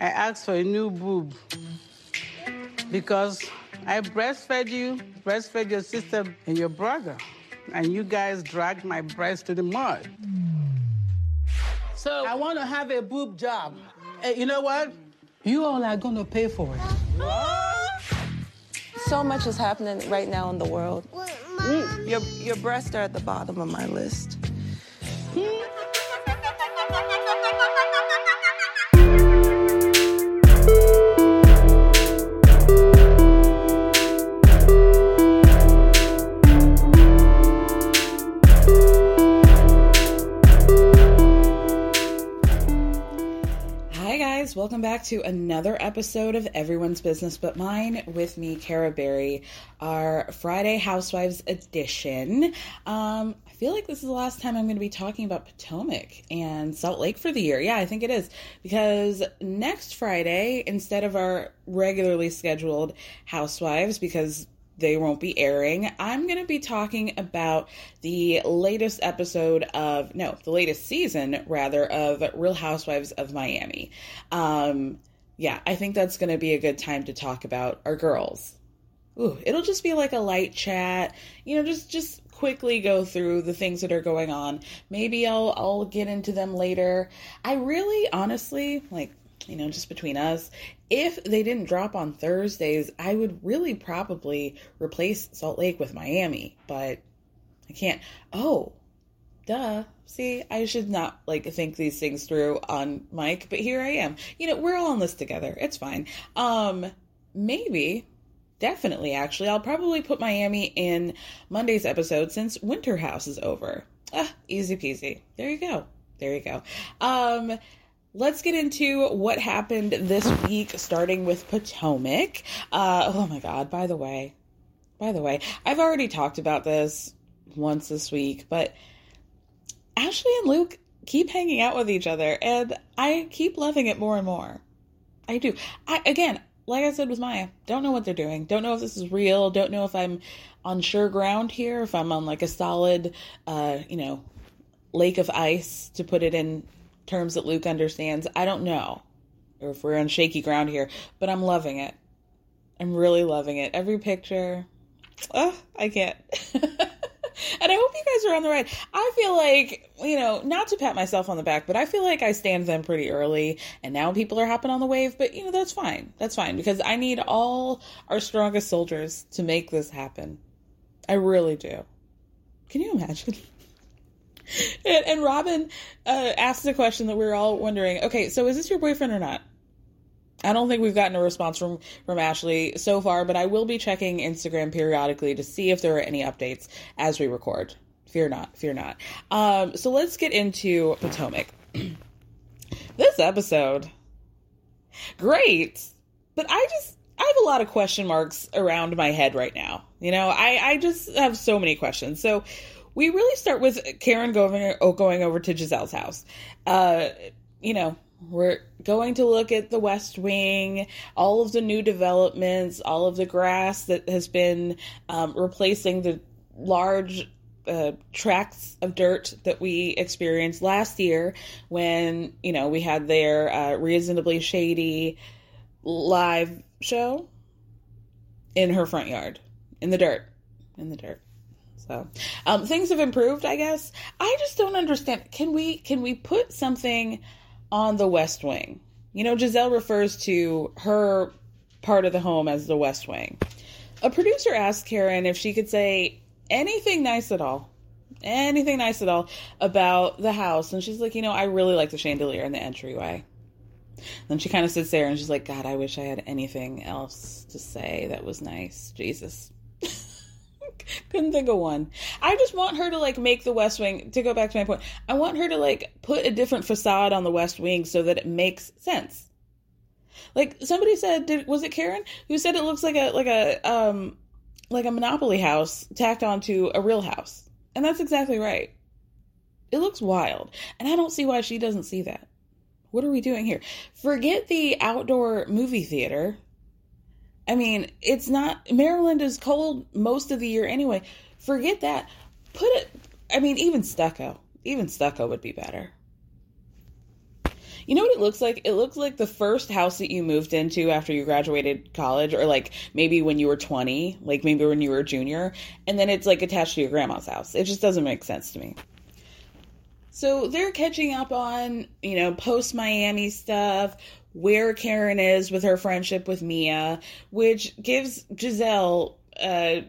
I asked for a new boob because I breastfed you, breastfed your sister and your brother, and you guys dragged my breast to the mud. So I want to have a boob job. Hey, you know what? You all are going to pay for it. So much is happening right now in the world. Mm, your, your breasts are at the bottom of my list. Welcome back to another episode of Everyone's Business But Mine with me, Kara Berry, our Friday Housewives edition. Um, I feel like this is the last time I'm going to be talking about Potomac and Salt Lake for the year. Yeah, I think it is. Because next Friday, instead of our regularly scheduled Housewives, because they won't be airing. I'm going to be talking about the latest episode of, no, the latest season, rather, of Real Housewives of Miami. Um, yeah, I think that's going to be a good time to talk about our girls. Ooh, it'll just be like a light chat, you know, just, just quickly go through the things that are going on. Maybe I'll, I'll get into them later. I really, honestly, like, you know, just between us, if they didn't drop on Thursdays, I would really probably replace Salt Lake with Miami, but I can't. Oh, duh. See, I should not like think these things through on mic, but here I am. You know, we're all in this together. It's fine. Um, maybe, definitely, actually, I'll probably put Miami in Monday's episode since Winter House is over. Ah, easy peasy. There you go. There you go. Um, let's get into what happened this week, starting with Potomac. Uh, oh my God, by the way, by the way, I've already talked about this once this week, but Ashley and Luke keep hanging out with each other, and I keep loving it more and more. I do. I, again, like I said with Maya, don't know what they're doing. Don't know if this is real. Don't know if I'm on sure ground here, if I'm on like a solid, uh, you know, lake of ice to put it in terms that Luke understands. I don't know. Or if we're on shaky ground here, but I'm loving it. I'm really loving it. Every picture. Oh, I can't. and I hope you guys are on the ride. I feel like, you know, not to pat myself on the back, but I feel like I stand them pretty early and now people are hopping on the wave, but you know, that's fine. That's fine because I need all our strongest soldiers to make this happen. I really do. Can you imagine? and, and Robyn uh, asked the question that we were all wondering. Okay, so is this your boyfriend or not? I don't think we've gotten a response from from Ashley so far, but I will be checking Instagram periodically to see if there are any updates as we record. Fear not, fear not. Um, so let's get into Potomac. this episode, great. But I just, I have a lot of question marks around my head right now. You know, I, I just have so many questions. So we really start with Karen going, oh, going over to Gizelle's house. Uh, you know, we're going to look at the West Wing, all of the new developments, all of the grass that has been um, replacing the large uh, tracts of dirt that we experienced last year when you know we had their uh, reasonably shady live show in her front yard in the dirt in the dirt so um, things have improved i guess. I just don't understand. Can we can we put something on the west wing? You know Gizelle refers to her part of the home as the west wing. A producer asked karen if she could say anything nice at all anything nice at all about the house. And she's like you know i really like the chandelier in the entryway. Then she kind of sits there and she's like god i wish i had anything else to say that was nice. Jesus couldn't think of one i just want her to like make the west wing to go back to my point i want her to like put a different facade on the west wing so that it makes sense like somebody said did, was it karen who said it looks like a like a um like a Monopoly house tacked onto a real house. And that's exactly right. It looks wild. And I don't see why she doesn't see that. What are we doing here? Forget the outdoor movie theater. I mean, it's not, Maryland is cold most of the year anyway. Forget that. Put it, I mean, even stucco. Even stucco would be better. You know what it looks like? It looks like the first house that you moved into after you graduated college, or like maybe when you were 20, like maybe when you were a junior, and then it's like attached to your grandma's house. It just doesn't make sense to me. So they're catching up on, you know, post Miami stuff, where Karen is with her friendship with Mia, which gives Gizelle uh,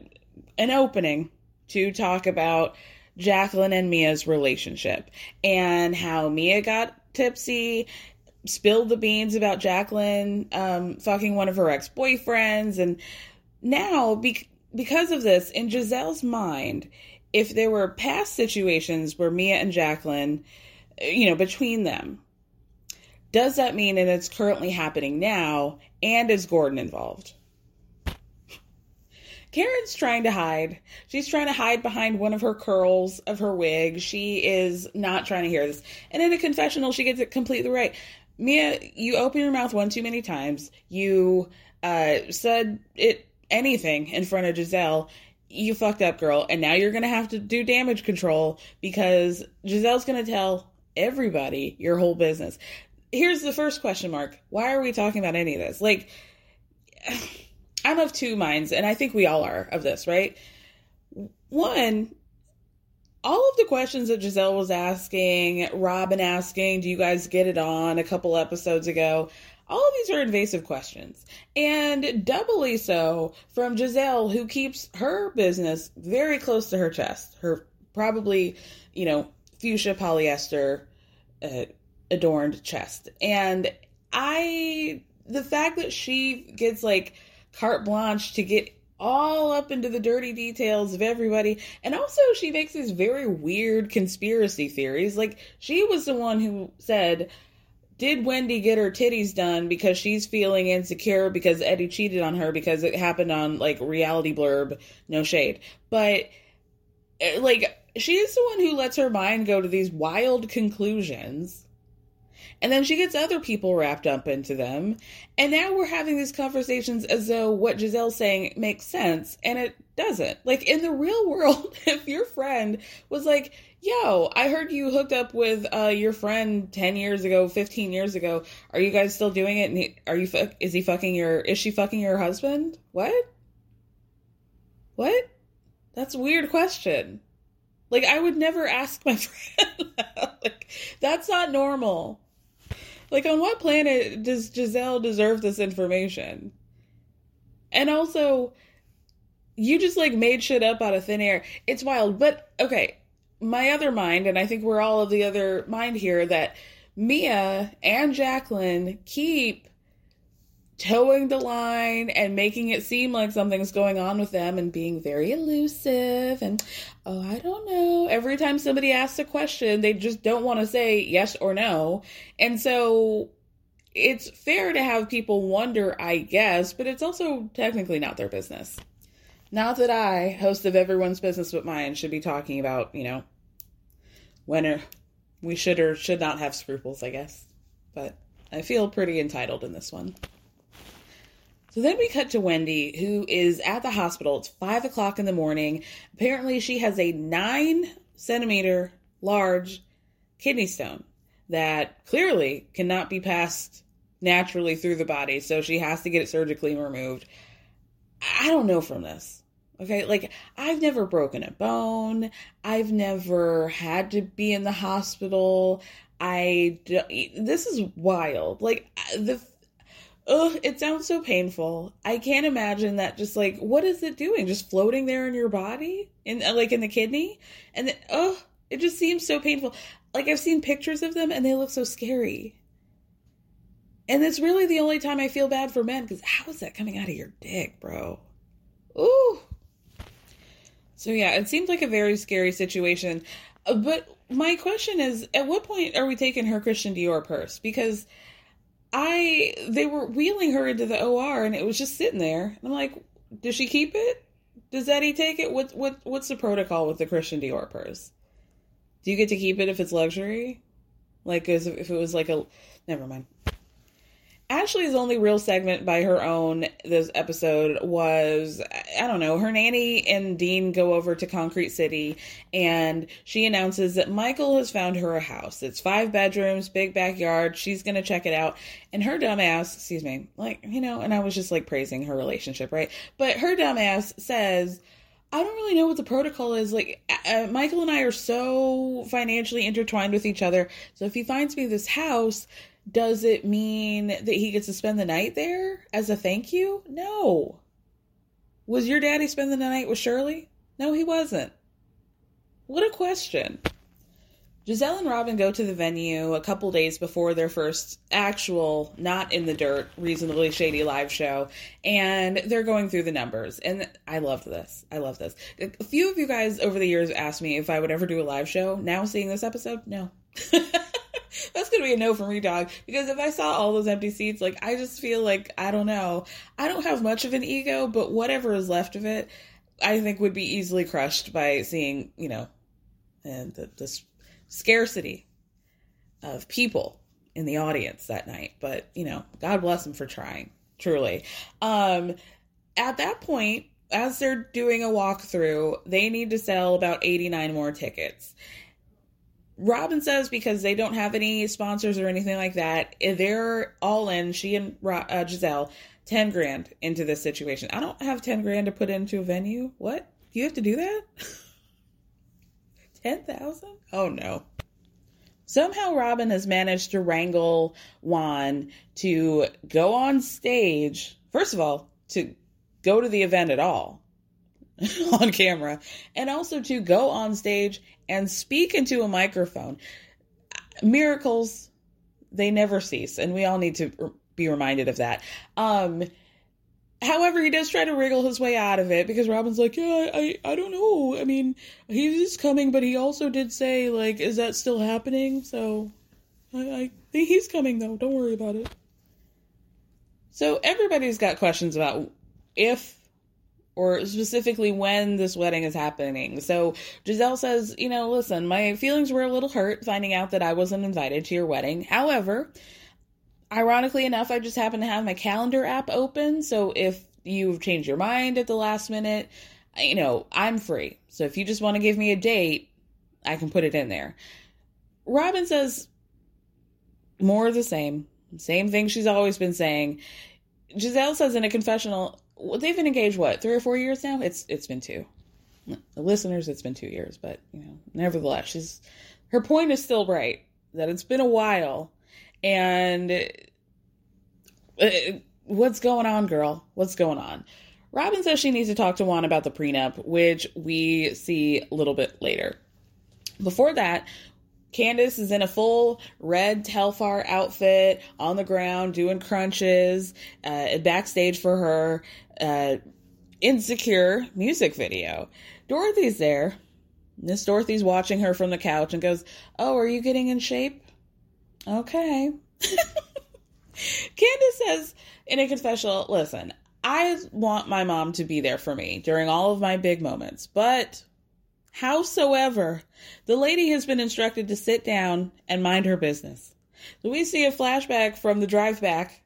an opening to talk about Jacqueline and Mia's relationship and how Mia got tipsy, spilled the beans about Jacqueline um, fucking one of her ex boyfriends. And now, be- because of this, in Gizelle's mind, if there were past situations where Mia and Jacqueline, you know, between them, does that mean that it's currently happening now? And is Gordon involved? Karen's trying to hide. She's trying to hide behind one of her curls of her wig. She is not trying to hear this. And in a confessional, she gets it completely right. Mia, you open your mouth one too many times. You uh, said it anything in front of Gizelle. You fucked up, girl. And now you're going to have to do damage control because Gizelle's going to tell everybody your whole business. Here's the first question mark. Why are we talking about any of this? Like, I'm of two minds, and I think we all are of this, right? One, all of the questions that gizelle was asking, Robyn asking, do you guys get it on a couple episodes ago? All of these are invasive questions. And doubly so from gizelle who keeps her business very close to her chest. Her probably, you know, fuchsia polyester uh, adorned chest. And I, the fact that she gets like, carte blanche to get all up into the dirty details of everybody. And also, she makes these very weird conspiracy theories. Like, she was the one who said, Did Wendy get her titties done because she's feeling insecure because Eddie cheated on her because it happened on, like, reality blurb, no shade. But, eh, like, she's the one who lets her mind go to these wild conclusions and then she gets other people wrapped up into them. And now we're having these conversations as though what Gizelle's saying makes sense, and it doesn't. Like in the real world, if your friend was like, yo, I heard you hooked up with uh, your friend 10 years ago, 15 years ago. Are you guys still doing it? And he, are you, fu- is he fucking your, is she fucking your husband? What? What? That's a weird question. Like, I would never ask my friend. like, that's not normal. Like, on what planet does Gizelle deserve this information? And also, you just like made shit up out of thin air. It's wild. But okay, my other mind, and I think we're all of the other mind here, that Mia and Jacqueline keep towing the line and making it seem like something's going on with them and being very elusive and oh i don't know. Every time somebody asks a question they just don't want to say yes or no. And so it's fair to have people wonder i guess but it's also technically not their business. Not that i host of everyone's business but mine should be talking about you know when we should or should not have scruples i guess. But i feel pretty entitled in this one so then we cut to Wendy, who is at the hospital. It's five o'clock in the morning. Apparently, she has a nine centimeter large kidney stone that clearly cannot be passed naturally through the body. So she has to get it surgically removed. I don't know from this. Okay, like I've never broken a bone. I've never had to be in the hospital. I this is wild. Like the Ugh, it sounds so painful. I can't imagine that just like what is it doing? Just floating there in your body? In uh, like in the kidney? And then oh, it just seems so painful. Like I've seen pictures of them and they look so scary. And it's really the only time I feel bad for men because how is that coming out of your dick, bro? Ooh. So yeah, it seems like a very scary situation. Uh, but my question is, at what point are we taking her Christian Dior purse? Because I they were wheeling her into the OR and it was just sitting there. I'm like, does she keep it? Does Eddie take it? What what what's the protocol with the Christian Dior purse? Do you get to keep it if it's luxury? Like as if it was like a never mind. Ashley's only real segment by her own this episode was I don't know, her nanny and Dean go over to Concrete City and she announces that Michael has found her a house. It's five bedrooms, big backyard. She's going to check it out. And her dumbass, excuse me, like, you know, and I was just like praising her relationship, right? But her dumbass says, I don't really know what the protocol is. Like, uh, Michael and I are so financially intertwined with each other. So if he finds me this house, does it mean that he gets to spend the night there as a thank you? No. Was your daddy spend the night with Shirley? No, he wasn't. What a question. Gizelle and Robyn go to the venue a couple days before their first actual, not in the dirt, reasonably shady live show, and they're going through the numbers. And I loved this. I love this. A few of you guys over the years asked me if I would ever do a live show. Now seeing this episode, no. That's gonna be a no for me, dog. Because if I saw all those empty seats, like I just feel like I don't know. I don't have much of an ego, but whatever is left of it, I think would be easily crushed by seeing, you know, and the, the scarcity of people in the audience that night. But you know, God bless them for trying. Truly. Um, at that point, as they're doing a walkthrough, they need to sell about 89 more tickets. Robyn says because they don't have any sponsors or anything like that, they're all in. She and uh, Gizelle, ten grand into this situation. I don't have ten grand to put into a venue. What? Do You have to do that? ten thousand? Oh no. Somehow Robyn has managed to wrangle Juan to go on stage. First of all, to go to the event at all on camera, and also to go on stage and speak into a microphone. Miracles, they never cease, and we all need to be reminded of that. Um, however, he does try to wriggle his way out of it because Robyn's like, "Yeah, I, I don't know. I mean, he is coming, but he also did say, like, is that still happening? So, I, I think he's coming though. Don't worry about it." So everybody's got questions about if or specifically when this wedding is happening. So Gizelle says, you know, listen, my feelings were a little hurt finding out that I wasn't invited to your wedding. However, ironically enough, I just happen to have my calendar app open. So if you've changed your mind at the last minute, you know, I'm free. So if you just want to give me a date, I can put it in there. Robyn says more of the same. Same thing she's always been saying. Gizelle says in a confessional, they've been engaged what three or four years now. It's it's been two. The listeners, it's been two years, but you know, nevertheless, she's her point is still right that it's been a while, and uh, what's going on, girl? What's going on? Robyn says she needs to talk to Juan about the prenup, which we see a little bit later. Before that, Candiace is in a full red Telfar outfit on the ground doing crunches uh, backstage for her uh, insecure music video. Dorothy's there. Miss Dorothy's watching her from the couch and goes, Oh, are you getting in shape? Okay. Candiace says in a confessional, Listen, I want my mom to be there for me during all of my big moments, but howsoever, the lady has been instructed to sit down and mind her business. So we see a flashback from the drive back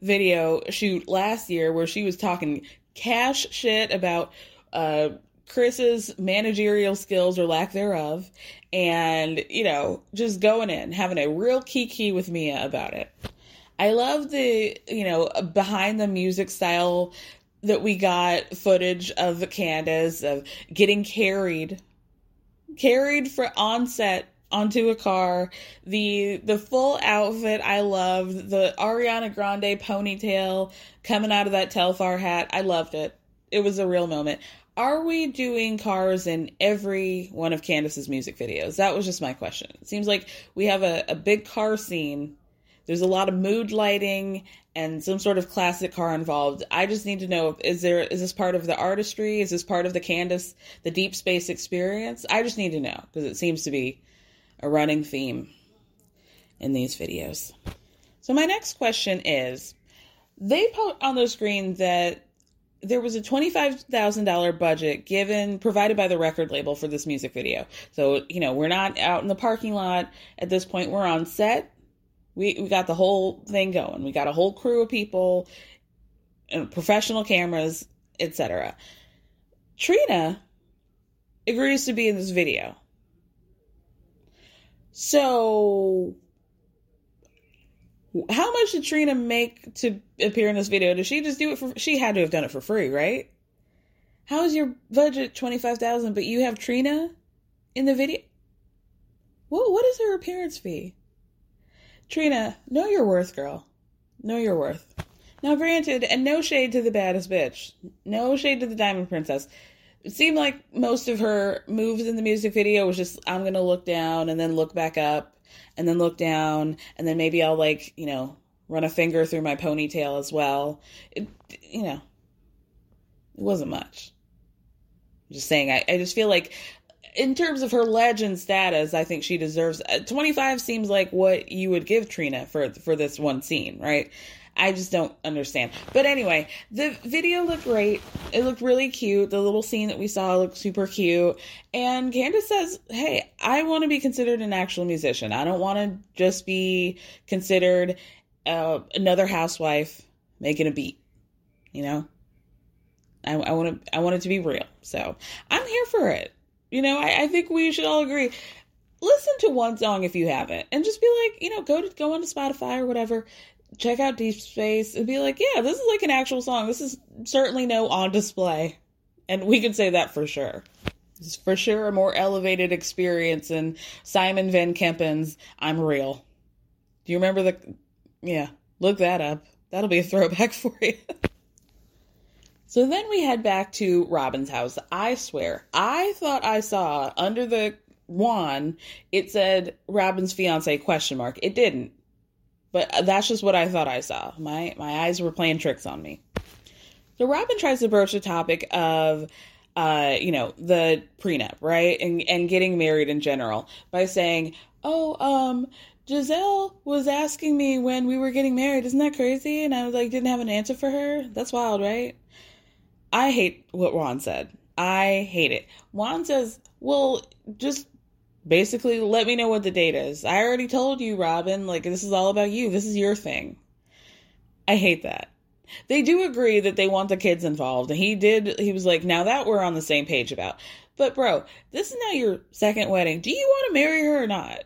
video shoot last year where she was talking cash shit about uh, Chris's managerial skills or lack thereof, and you know, just going in, having a real kiki with Mia about it. I love the, you know, behind the music style that we got footage of Candiace of getting carried carried for on set onto a car. The the full outfit I loved. The Ariana Grande ponytail coming out of that Telfar hat. I loved it. It was a real moment. Are we doing cars in every one of Candiace's music videos? That was just my question. It seems like we have a, a big car scene there's a lot of mood lighting and some sort of classic car involved. I just need to know is there is this part of the artistry? Is this part of the Candiace the deep space experience? I just need to know because it seems to be a running theme in these videos. So my next question is they put on the screen that there was a $25,000 budget given provided by the record label for this music video. So, you know, we're not out in the parking lot at this point. We're on set we we got the whole thing going. We got a whole crew of people, and professional cameras, etc. Trina agrees to be in this video. So how much did Trina make to appear in this video? Did she just do it for she had to have done it for free, right? How is your budget 25,000 but you have Trina in the video? What what is her appearance fee? Trina, know your worth, girl. Know your worth. Now, granted, and no shade to the baddest bitch, no shade to the Diamond Princess. It seemed like most of her moves in the music video was just, I'm gonna look down and then look back up and then look down and then maybe I'll, like, you know, run a finger through my ponytail as well. It, you know, it wasn't much. I'm just saying, I, I just feel like in terms of her legend status, I think she deserves uh, 25 seems like what you would give Trina for for this one scene, right? I just don't understand. But anyway, the video looked great. It looked really cute. The little scene that we saw looked super cute. And Candiace says, Hey, I want to be considered an actual musician. I don't want to just be considered uh, another housewife making a beat. You know? I, I want to I want it to be real. So I'm here for it. You know, I, I think we should all agree. Listen to one song if you haven't, and just be like, you know, go to go onto Spotify or whatever, check out Deep Space, and be like, yeah, this is like an actual song. This is certainly no on display, and we can say that for sure. It's for sure a more elevated experience than Simon Van Kempen's "I'm Real." Do you remember the? Yeah, look that up. That'll be a throwback for you. So then we head back to Robyn's house. I swear, I thought I saw under the wand it said Robyn's fiance question mark. It didn't. But that's just what I thought I saw. My my eyes were playing tricks on me. So Robyn tries to broach the topic of uh, you know, the prenup, right? And and getting married in general by saying, "Oh, um, Gizelle was asking me when we were getting married. Isn't that crazy?" And I was like, didn't have an answer for her. That's wild, right? I hate what Juan said. I hate it. Juan says, well, just basically let me know what the date is. I already told you, Robyn, like this is all about you. This is your thing. I hate that. They do agree that they want the kids involved. And he did, he was like, now that we're on the same page about. But bro, this is now your second wedding. Do you want to marry her or not?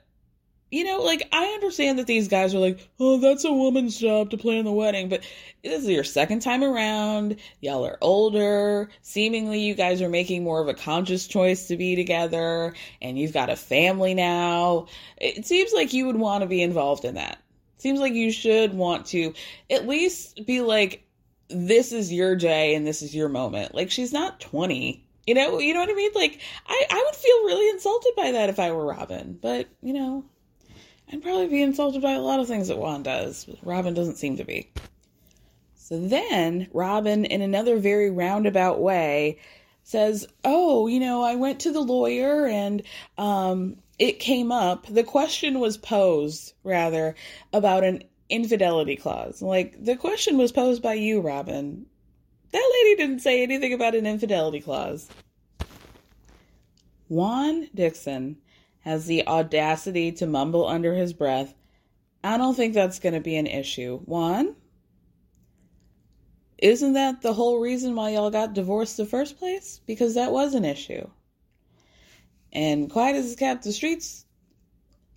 You know, like I understand that these guys are like, oh, that's a woman's job to plan the wedding, but this is your second time around. Y'all are older. Seemingly, you guys are making more of a conscious choice to be together, and you've got a family now. It seems like you would want to be involved in that. seems like you should want to at least be like, this is your day and this is your moment. Like, she's not 20 You know, you know what I mean? Like I, I would feel really insulted by that if I were Robyn. But, you know, I'd probably be insulted by a lot of things that Juan does. Robyn doesn't seem to be. So then Robyn, in another very roundabout way, says, Oh, you know, I went to the lawyer and um it came up. The question was posed, rather, about an infidelity clause. Like, the question was posed by you, Robyn. That lady didn't say anything about an infidelity clause. Juan Dixon has the audacity to mumble under his breath, I don't think that's going to be an issue. Juan? Isn't that the whole reason why y'all got divorced in the first place? Because that was an issue. And quiet as it's kept, the streets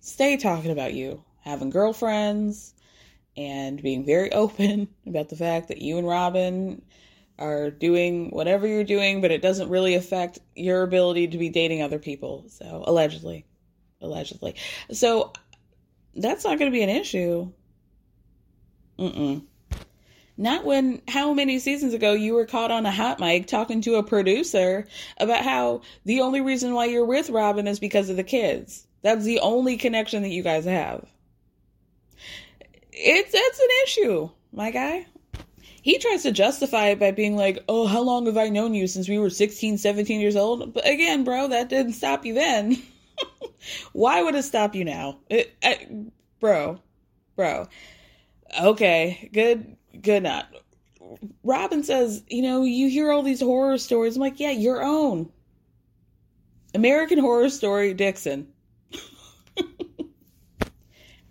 stay talking about you having girlfriends and being very open about the fact that you and Robyn are doing whatever you're doing, but it doesn't really affect your ability to be dating other people. So, allegedly. Allegedly. So, that's not going to be an issue. Mm-mm. Not when, how many seasons ago you were caught on a hot mic talking to a producer about how the only reason why you're with Robyn is because of the kids. That's the only connection that you guys have. It's, that's an issue, my guy he tries to justify it by being like, oh, how long have I known you since we were 16, 17 years old? But again, bro, that didn't stop you then. Why would it stop you now? It, bro, bro. Okay, good, good not. Robyn says, you know, you hear all these horror stories. I'm like, yeah, your own. American Horror Story Dixon.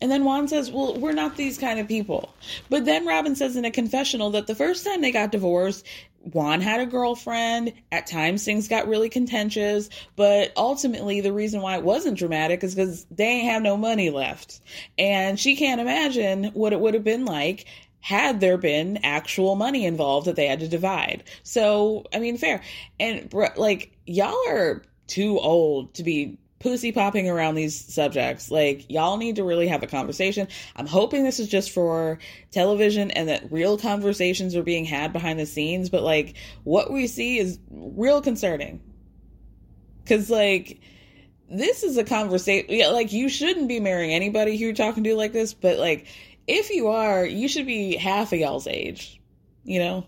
And then Juan says, Well, we're not these kind of people. But then Robyn says in a confessional that the first time they got divorced, Juan had a girlfriend. At times things got really contentious, but ultimately the reason why it wasn't dramatic is because they ain't have no money left. And she can't imagine what it would have been like had there been actual money involved that they had to divide. So, I mean, fair. And like, y'all are too old to be pussy popping around these subjects. Like, y'all need to really have a conversation. I'm hoping this is just for television and that real conversations are being had behind the scenes, but like, what we see is real concerning. Cause, like, this is a conversation. Yeah, like, you shouldn't be marrying anybody who you're talking to like this, but like, if you are, you should be half of y'all's age, you know?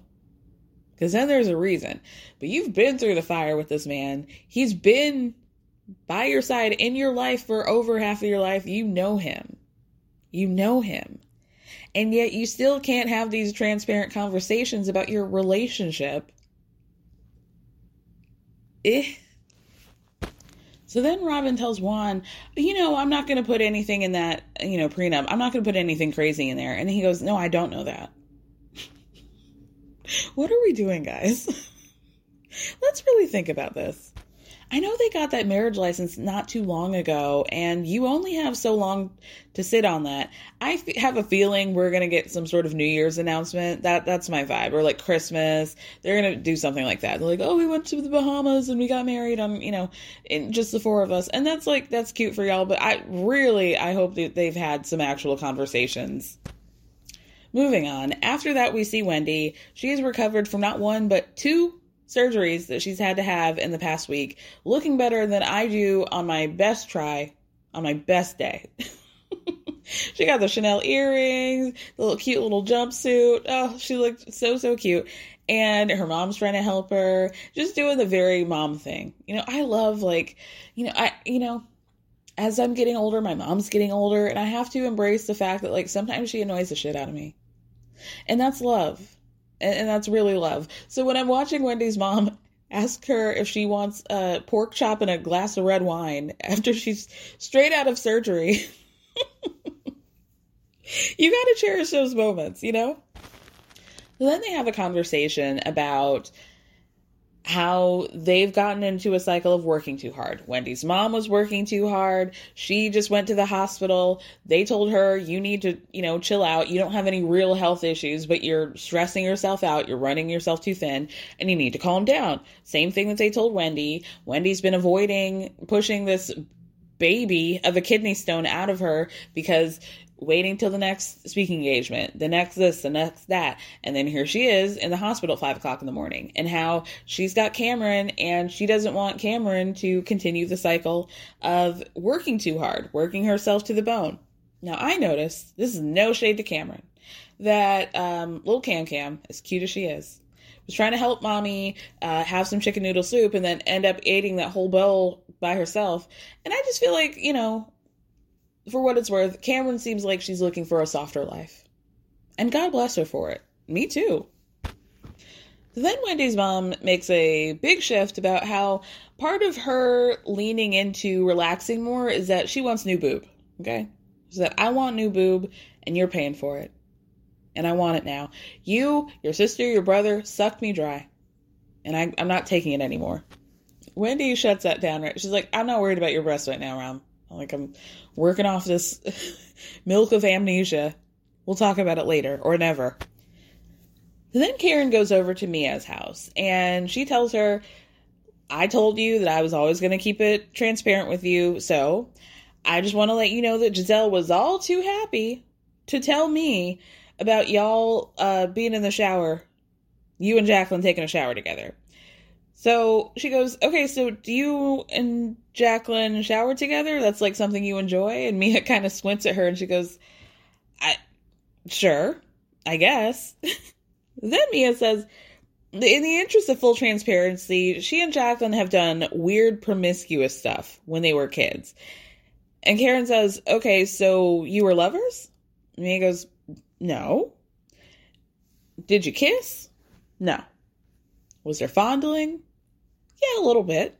Because then there's a reason. But you've been through the fire with this man. He's been by your side in your life for over half of your life, you know him. You know him. And yet you still can't have these transparent conversations about your relationship. Eh. So then Robyn tells Juan, you know, I'm not going to put anything in that, you know, prenup. I'm not going to put anything crazy in there. And he goes, no, I don't know that. what are we doing, guys? Let's really think about this. I know they got that marriage license not too long ago, and you only have so long to sit on that. I f- have a feeling we're gonna get some sort of New Year's announcement. That that's my vibe, or like Christmas. They're gonna do something like that. They're like, oh, we went to the Bahamas and we got married on, you know, in just the four of us, and that's like that's cute for y'all. But I really, I hope that they've had some actual conversations. Moving on. After that, we see Wendy. She has recovered from not one but two surgeries that she's had to have in the past week, looking better than I do on my best try, on my best day. she got the Chanel earrings, the little cute little jumpsuit. Oh, she looked so, so cute. And her mom's trying to help her, just doing the very mom thing. You know, I love like, you know, I, you know, as I'm getting older, my mom's getting older, and I have to embrace the fact that like sometimes she annoys the shit out of me. And that's love and, and that's really love. So when I'm watching Wendy's mom ask her if she wants a pork chop and a glass of red wine after she's straight out of surgery. you got to cherish those moments, you know? then they have a conversation about how they've gotten into a cycle of working too hard. Wendy's mom was working too hard. She just went to the hospital. They told her, you need to, you know, chill out. You don't have any real health issues, but you're stressing yourself out. You're running yourself too thin and you need to calm down. Same thing that they told Wendy. Wendy's been avoiding pushing this baby of a kidney stone out of her because waiting till the next speaking engagement, the next this, the next that. And then here she is in the hospital at five o'clock in the morning, and how she's got Cameron and she doesn't want Cameron to continue the cycle of working too hard, working herself to the bone. Now, I noticed this is no shade to Cameron that um, little Cam Cam, as cute as she is, was trying to help mommy uh, have some chicken noodle soup and then end up eating that whole bowl by herself. And I just feel like, you know, for what it's worth, Cameron seems like she's looking for a softer life. And God bless her for it. Me too. Then Wendy's mom makes a big shift about how part of her leaning into relaxing more is that she wants new boob. Okay? She said, I want new boob and you're paying for it. And I want it now. You, your sister, your brother sucked me dry. And I, I'm not taking it anymore. Wendy shuts that down right. She's like, I'm not worried about your breast right now, Rom. Like I'm working off this milk of amnesia. We'll talk about it later or never. Then Karen goes over to Mia's house and she tells her, I told you that I was always going to keep it transparent with you. So I just want to let you know that Gizelle was all too happy to tell me about y'all uh, being in the shower, you and Jacqueline taking a shower together. So she goes, Okay, so do you and Jacqueline shower together? That's like something you enjoy? And Mia kind of squints at her and she goes, I, sure, I guess. then Mia says, in the interest of full transparency, she and Jacqueline have done weird promiscuous stuff when they were kids. And Karen says, Okay, so you were lovers? And Mia goes, No. Did you kiss? No. Was there fondling? Yeah, a little bit.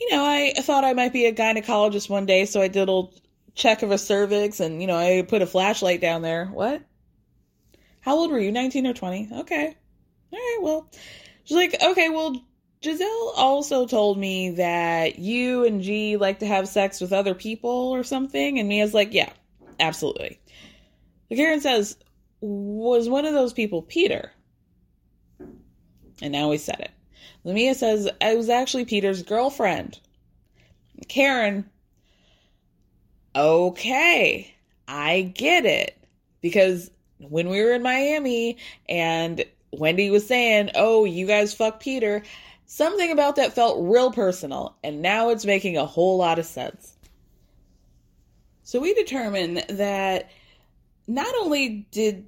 You know, I thought I might be a gynecologist one day, so I did a little check of a cervix and, you know, I put a flashlight down there. What? How old were you? 19 or 20? Okay. All right, well. She's like, okay, well, Gizelle also told me that you and G like to have sex with other people or something. And Mia's like, yeah, absolutely. But Karen says, was one of those people Peter? And now we said it. Lamia says, I was actually Peter's girlfriend. Karen, okay, I get it. Because when we were in Miami and Wendy was saying, oh, you guys fuck Peter, something about that felt real personal. And now it's making a whole lot of sense. So we determined that not only did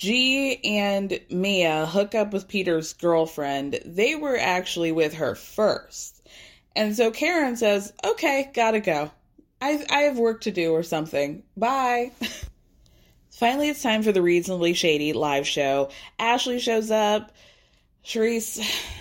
G and Mia hook up with Peter's girlfriend. They were actually with her first. And so Karen says, Okay, gotta go. I, I have work to do or something. Bye. Finally, it's time for the Reasonably Shady live show. Ashley shows up. Charrisse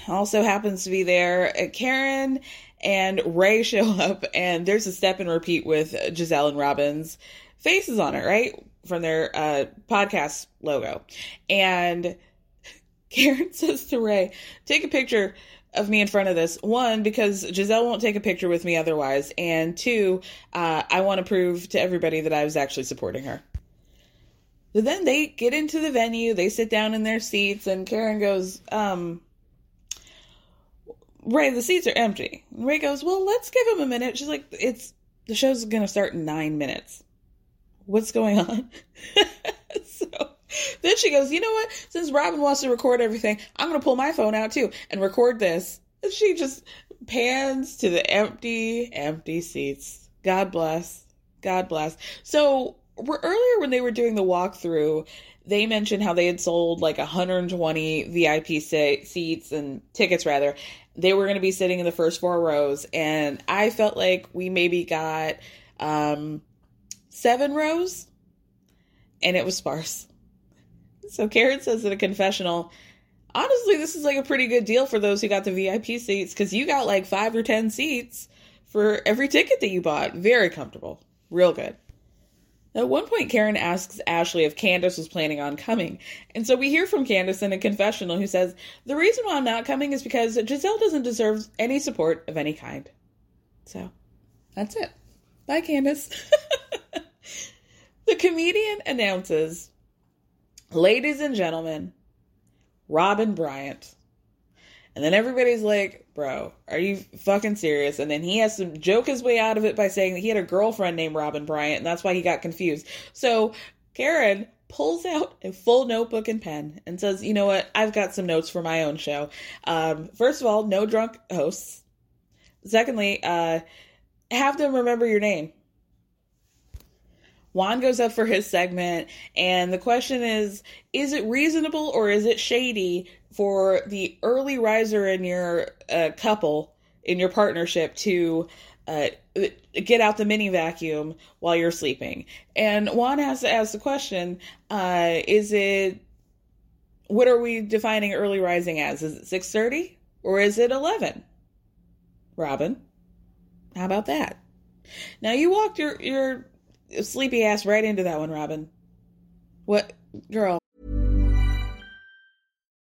also happens to be there. Uh, Karen and Ray show up, and there's a step and repeat with Gizelle and Robyn's faces on it, right? From their uh, podcast logo. And Karen says to Ray, take a picture of me in front of this. One, because Gizelle won't take a picture with me otherwise. And two, uh, I want to prove to everybody that I was actually supporting her. So then they get into the venue, they sit down in their seats, and Karen goes, um, Ray, the seats are empty. And Ray goes, Well, let's give him a minute. She's like, It's the show's gonna start in nine minutes what's going on? so then she goes, you know what? Since Robyn wants to record everything, I'm going to pull my phone out too and record this. And she just pans to the empty, empty seats. God bless. God bless. So earlier when they were doing the walkthrough, they mentioned how they had sold like 120 VIP seats and tickets rather. They were going to be sitting in the first four rows, and I felt like we maybe got um, seven rows, and it was sparse. So Karen says in a confessional, honestly, this is like a pretty good deal for those who got the VIP seats because you got like five or ten seats for every ticket that you bought. Very comfortable. Real good. At one point, Karen asks Ashley if Candiace was planning on coming. And so we hear from Candiace in a confessional who says, The reason why I'm not coming is because Gizelle doesn't deserve any support of any kind. So that's it. Bye, Candiace. The comedian announces, Ladies and gentlemen, Robin Bryant. And then everybody's like, bro, are you fucking serious? And then he has to joke his way out of it by saying that he had a girlfriend named Robin Bryant, and that's why he got confused. So Karen pulls out a full notebook and pen and says, you know what? I've got some notes for my own show. Um, first of all, no drunk hosts. Secondly, uh, have them remember your name. Juan goes up for his segment, and the question is Is it reasonable or is it shady for the early riser in your uh, couple, in your partnership, to uh, get out the mini vacuum while you're sleeping? And Juan has to ask the question uh, Is it what are we defining early rising as? Is it 6:30 or is it 11? Robyn, how about that? Now you walked your your sleepy ass right into that one, Robyn. What, girl?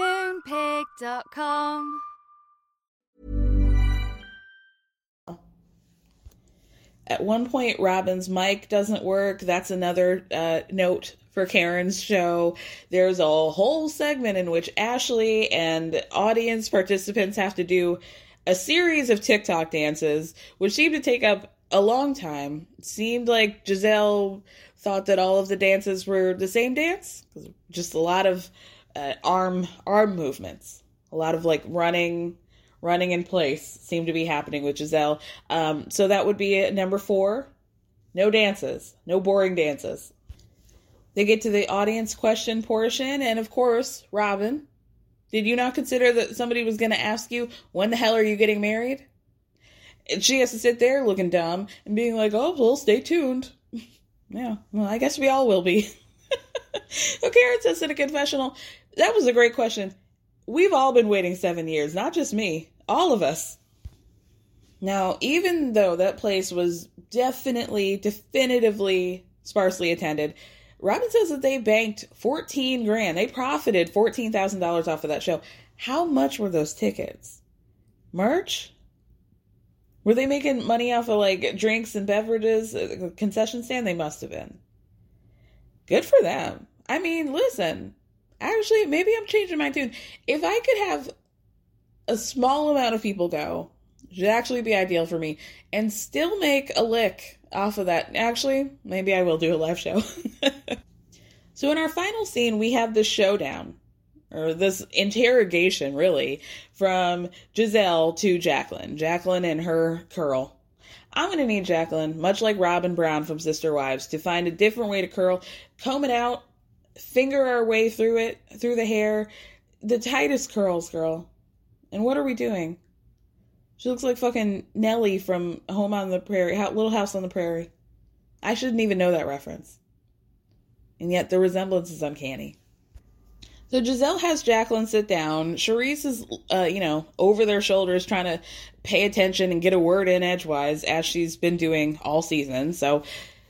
Moonpig.com. At one point, Robyn's mic doesn't work. That's another uh, note for Karen's show. There's a whole segment in which Ashley and audience participants have to do a series of TikTok dances, which seemed to take up a long time. It seemed like Gizelle thought that all of the dances were the same dance. Just a lot of uh, arm arm movements. A lot of like running, running in place seem to be happening with Gizelle. Um, so that would be number four. No dances, no boring dances. They get to the audience question portion, and of course, Robyn, did you not consider that somebody was going to ask you when the hell are you getting married? And she has to sit there looking dumb and being like, "Oh, well, stay tuned." yeah, well, I guess we all will be. so Karen says in a confessional, that was a great question. We've all been waiting seven years, not just me, all of us. Now, even though that place was definitely, definitively sparsely attended, Robyn says that they banked 14 grand. They profited $14,000 off of that show. How much were those tickets? Merch? Were they making money off of like drinks and beverages? Uh, concession stand? They must have been. Good for them. I mean, listen, actually, maybe I'm changing my tune. If I could have a small amount of people go, should actually be ideal for me, and still make a lick off of that. Actually, maybe I will do a live show. so, in our final scene, we have the showdown, or this interrogation, really, from Gizelle to Jacqueline. Jacqueline and her curl. I'm going to need Jacqueline, much like Robyn Brown from Sister Wives, to find a different way to curl, comb it out, finger our way through it, through the hair. The tightest curls, girl. And what are we doing? She looks like fucking Nellie from Home on the Prairie, Little House on the Prairie. I shouldn't even know that reference. And yet the resemblance is uncanny. So Gizelle has Jacqueline sit down. Charrisse is, uh, you know, over their shoulders trying to pay attention and get a word in edgewise as she's been doing all season. So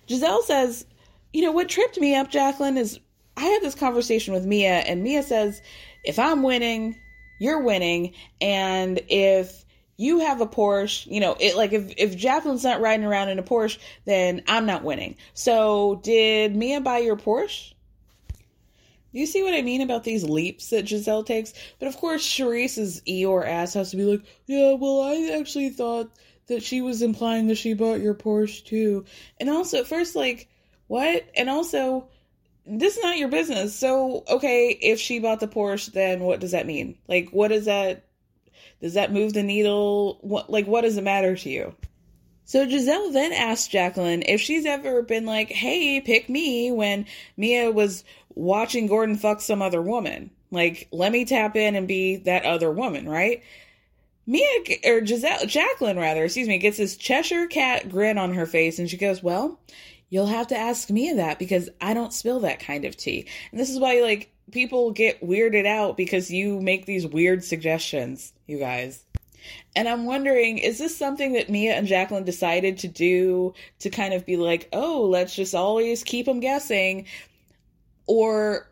Gizelle says, you know, what tripped me up, Jacqueline, is I had this conversation with Mia, and Mia says, if I'm winning, you're winning. And if you have a Porsche, you know, it like if if Jacqueline's not riding around in a Porsche, then I'm not winning. So did Mia buy your Porsche? Do you see what I mean about these leaps that Gizelle takes? But of course, Charrisse's Eeyore ass has to be like, yeah, well, I actually thought that she was implying that she bought your Porsche too. And also, at first, like, what? And also, this is not your business. So, okay, if she bought the Porsche, then what does that mean? Like, what does that, does that move the needle? What, like, what does it matter to you? So Gizelle then asked Jacqueline if she's ever been like, hey, pick me when Mia was watching Gordon fuck some other woman. Like, let me tap in and be that other woman, right? Mia, or Gizelle, Jacqueline rather, excuse me, gets this Cheshire cat grin on her face and she goes, well, you'll have to ask me that because I don't spill that kind of tea. And this is why, like, people get weirded out because you make these weird suggestions, you guys. And I'm wondering, is this something that Mia and Jacqueline decided to do to kind of be like, oh, let's just always keep them guessing? Or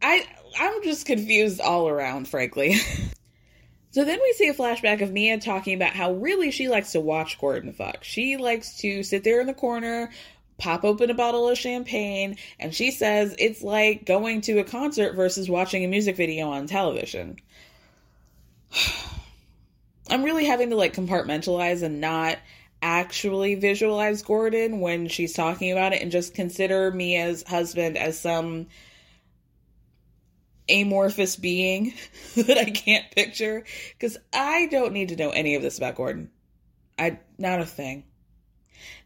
I I'm just confused all around, frankly. so then we see a flashback of Mia talking about how really she likes to watch Gordon fuck. She likes to sit there in the corner, pop open a bottle of champagne, and she says it's like going to a concert versus watching a music video on television. I'm really having to like compartmentalize and not actually visualize Gordon when she's talking about it and just consider Mia's husband as some amorphous being that I can't picture because I don't need to know any of this about Gordon. I not a thing.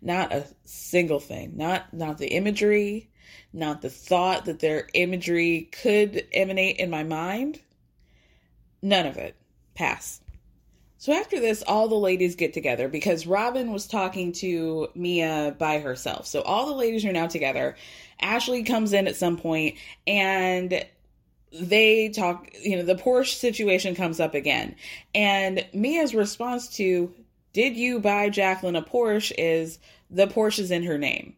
Not a single thing. Not not the imagery, not the thought that their imagery could emanate in my mind. None of it. Pass. So after this, all the ladies get together because Robyn was talking to Mia by herself. So all the ladies are now together. Ashley comes in at some point and they talk, you know, the Porsche situation comes up again. And Mia's response to, Did you buy Jacqueline a Porsche? is the Porsche is in her name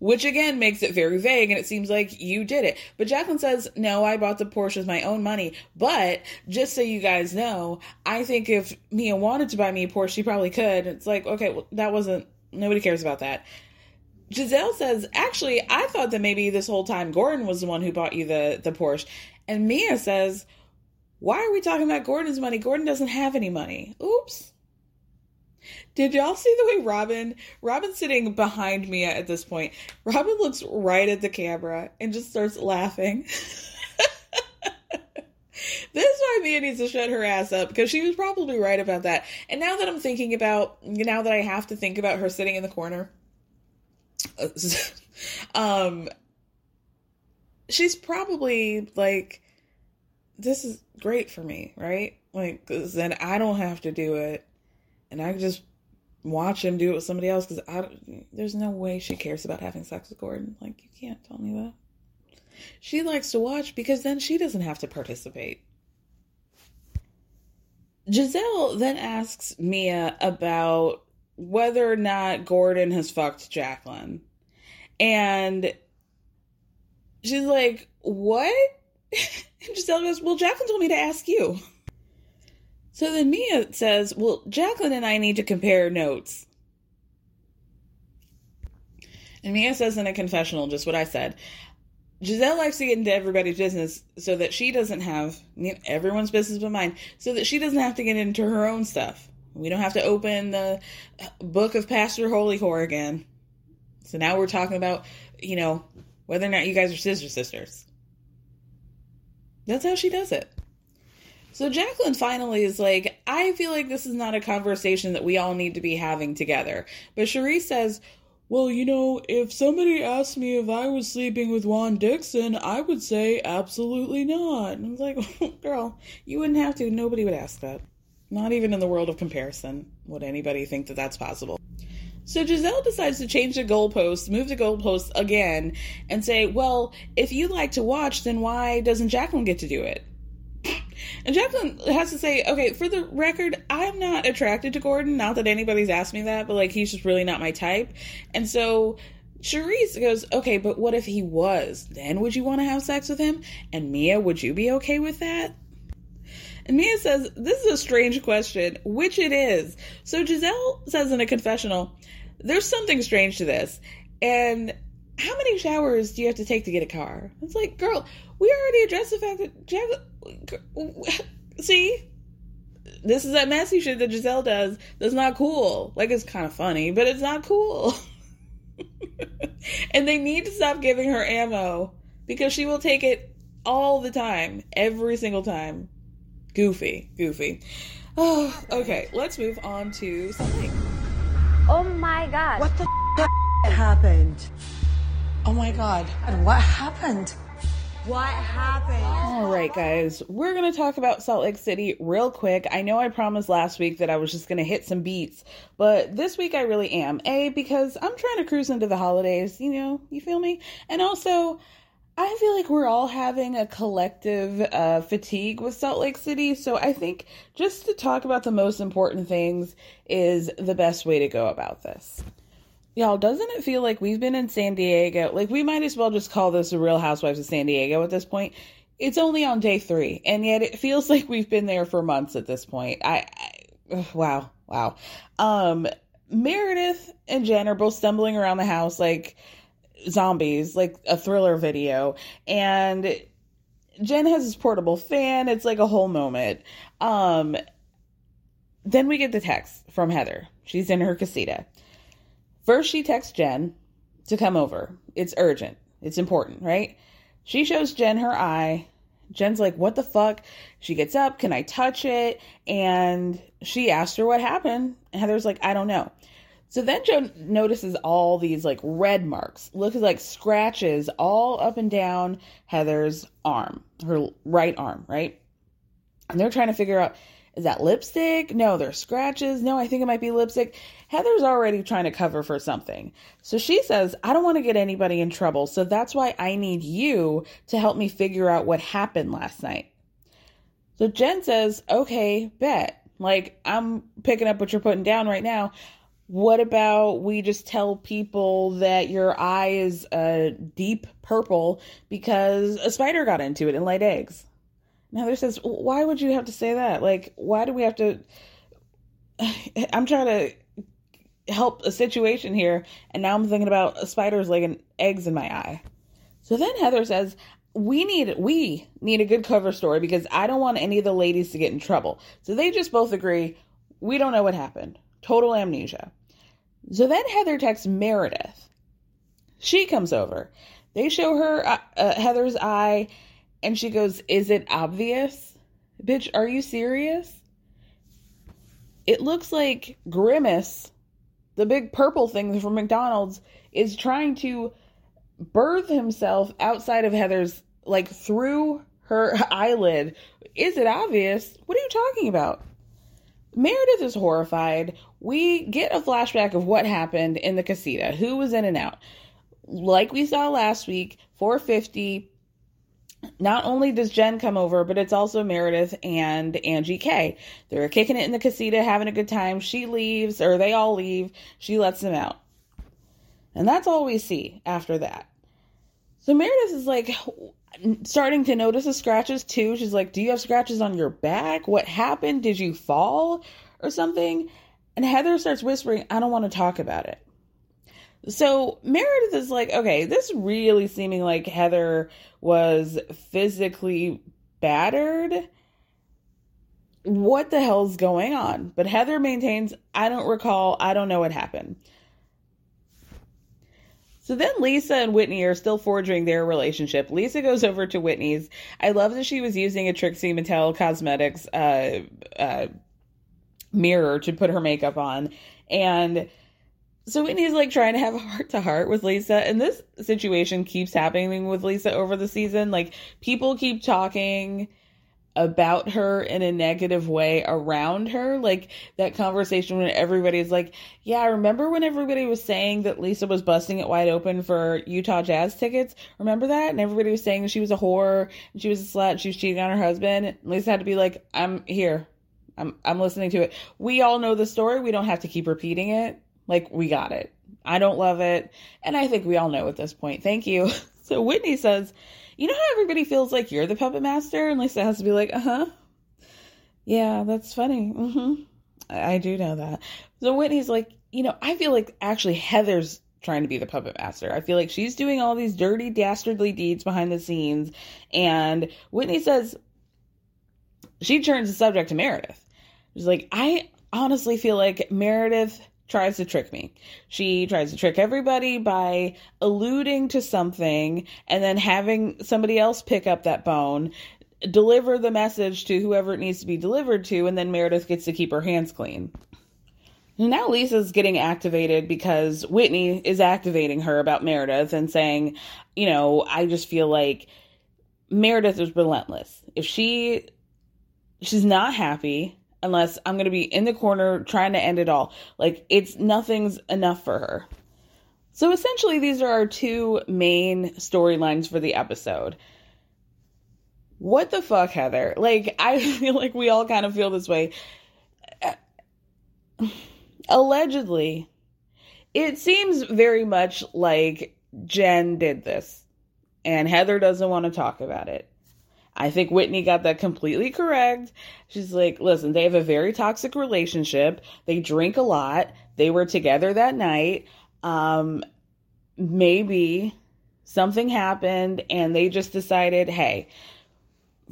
which again makes it very vague and it seems like you did it. But Jacqueline says, No, I bought the Porsche with my own money. But just so you guys know, I think if Mia wanted to buy me a Porsche, she probably could. It's like, okay, well, that wasn't, nobody cares about that. Gizelle says, Actually, I thought that maybe this whole time Gordon was the one who bought you the, the Porsche. And Mia says, Why are we talking about Gordon's money? Gordon doesn't have any money. Oops. Did y'all see the way Robyn, Robyn's sitting behind Mia at this point. Robyn looks right at the camera and just starts laughing. this is why Mia needs to shut her ass up because she was probably right about that. And now that I'm thinking about, now that I have to think about her sitting in the corner, um, she's probably like, this is great for me, right? Like, then I don't have to do it and I just watch him do it with somebody else because I there's no way she cares about having sex with Gordon. Like you can't tell me that. She likes to watch because then she doesn't have to participate. Gizelle then asks Mia about whether or not Gordon has fucked Jacqueline. And she's like, What? And Gizelle goes, Well, Jacqueline told me to ask you. So then Mia says, Well, Jacqueline and I need to compare notes. And Mia says in a confessional just what I said. Gizelle likes to get into everybody's business so that she doesn't have everyone's business but mine, so that she doesn't have to get into her own stuff. We don't have to open the book of Pastor Holy Whore again. So now we're talking about, you know, whether or not you guys are sister sisters. That's how she does it. So Jacqueline finally is like, I feel like this is not a conversation that we all need to be having together. But Charrisse says, well, you know, if somebody asked me if I was sleeping with Juan Dixon, I would say absolutely not. And I was like, girl, you wouldn't have to. Nobody would ask that. Not even in the world of comparison would anybody think that that's possible. So Gizelle decides to change the goalpost, move the goalpost again, and say, well, if you like to watch, then why doesn't Jacqueline get to do it? And Jacqueline has to say, okay, for the record, I'm not attracted to Gordon. Not that anybody's asked me that, but like he's just really not my type. And so Charrisse goes, okay, but what if he was? Then would you want to have sex with him? And Mia, would you be okay with that? And Mia says, This is a strange question, which it is. So Gizelle says in a confessional, There's something strange to this. And how many showers do you have to take to get a car? It's like, girl, we already addressed the fact that Jack. See, this is that messy shit that Gizelle does. That's not cool. Like it's kind of funny, but it's not cool. and they need to stop giving her ammo because she will take it all the time, every single time. Goofy, goofy. Oh, okay, let's move on to something. Oh my god. What the f- happened? Oh my god. What happened? What happened? All right, guys, we're going to talk about Salt Lake City real quick. I know I promised last week that I was just going to hit some beats, but this week I really am. A, because I'm trying to cruise into the holidays, you know, you feel me? And also, I feel like we're all having a collective uh, fatigue with Salt Lake City. So I think just to talk about the most important things is the best way to go about this. Y'all, doesn't it feel like we've been in San Diego? Like, we might as well just call this the Real Housewives of San Diego at this point. It's only on day three, and yet it feels like we've been there for months at this point. I, I wow, wow. Um, Meredith and Jen are both stumbling around the house like zombies, like a thriller video, and Jen has this portable fan. It's like a whole moment. Um, then we get the text from Heather. She's in her casita. First, she texts Jen to come over. It's urgent. It's important, right? She shows Jen her eye. Jen's like, What the fuck? She gets up. Can I touch it? And she asks her what happened. And Heather's like, I don't know. So then Joe notices all these like red marks, looks like scratches all up and down Heather's arm, her right arm, right? And they're trying to figure out is that lipstick? No, there's scratches. No, I think it might be lipstick. Heather's already trying to cover for something. So she says, I don't want to get anybody in trouble. So that's why I need you to help me figure out what happened last night. So Jen says, okay, bet. Like, I'm picking up what you're putting down right now. What about we just tell people that your eye is a deep purple because a spider got into it and laid eggs? Heather says, why would you have to say that? Like, why do we have to? I'm trying to help a situation here, and now I'm thinking about spiders laying eggs in my eye. So then Heather says, we need we need a good cover story because I don't want any of the ladies to get in trouble. So they just both agree, we don't know what happened. Total amnesia. So then Heather texts Meredith. She comes over. They show her uh, uh, Heather's eye and she goes, Is it obvious? Bitch, are you serious? It looks like Grimace, the big purple thing from McDonald's, is trying to birth himself outside of Heather's, like through her eyelid. Is it obvious? What are you talking about? Meredith is horrified. We get a flashback of what happened in the casita, who was in and out. Like we saw last week, 450 not only does Jen come over, but it's also Meredith and Angie K. They're kicking it in the casita, having a good time. She leaves, or they all leave. She lets them out. And that's all we see after that. So Meredith is like starting to notice the scratches too. She's like, Do you have scratches on your back? What happened? Did you fall or something? And Heather starts whispering, I don't want to talk about it. So Meredith is like, okay, this really seeming like Heather was physically battered. What the hell's going on? But Heather maintains, I don't recall, I don't know what happened. So then Lisa and Whitney are still forging their relationship. Lisa goes over to Whitney's. I love that she was using a Trixie Mattel Cosmetics uh, uh, mirror to put her makeup on. And so Whitney's like trying to have a heart to heart with Lisa, and this situation keeps happening with Lisa over the season. Like people keep talking about her in a negative way around her. Like that conversation when everybody's like, Yeah, I remember when everybody was saying that Lisa was busting it wide open for Utah Jazz tickets? Remember that? And everybody was saying she was a whore and she was a slut, she was cheating on her husband. And Lisa had to be like, I'm here. I'm I'm listening to it. We all know the story. We don't have to keep repeating it. Like, we got it. I don't love it. And I think we all know at this point. Thank you. So Whitney says, You know how everybody feels like you're the puppet master? And Lisa has to be like, Uh huh. Yeah, that's funny. hmm I, I do know that. So Whitney's like, you know, I feel like actually Heather's trying to be the puppet master. I feel like she's doing all these dirty, dastardly deeds behind the scenes. And Whitney says she turns the subject to Meredith. She's like, I honestly feel like Meredith tries to trick me. She tries to trick everybody by alluding to something and then having somebody else pick up that bone, deliver the message to whoever it needs to be delivered to, and then Meredith gets to keep her hands clean. Now Lisa's getting activated because Whitney is activating her about Meredith and saying, you know, I just feel like Meredith is relentless. If she she's not happy unless I'm going to be in the corner trying to end it all. Like it's nothing's enough for her. So essentially these are our two main storylines for the episode. What the fuck, Heather? Like I feel like we all kind of feel this way allegedly, it seems very much like Jen did this, and Heather doesn't want to talk about it. I think Whitney got that completely correct. She's like, listen, they have a very toxic relationship. They drink a lot. They were together that night. Um, maybe something happened and they just decided, hey,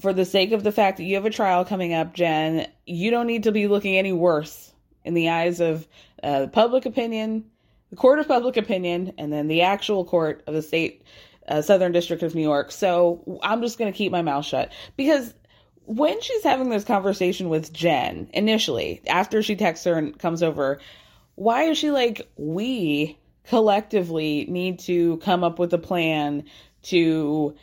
for the sake of the fact that you have a trial coming up, Jen, you don't need to be looking any worse in the eyes of uh, public opinion, the court of public opinion, and then the actual court of the state, uh, Southern District of New York. So I'm just going to keep my mouth shut because when she's having this conversation with Jen initially, after she texts her and comes over, why is she like, we collectively need to come up with a plan to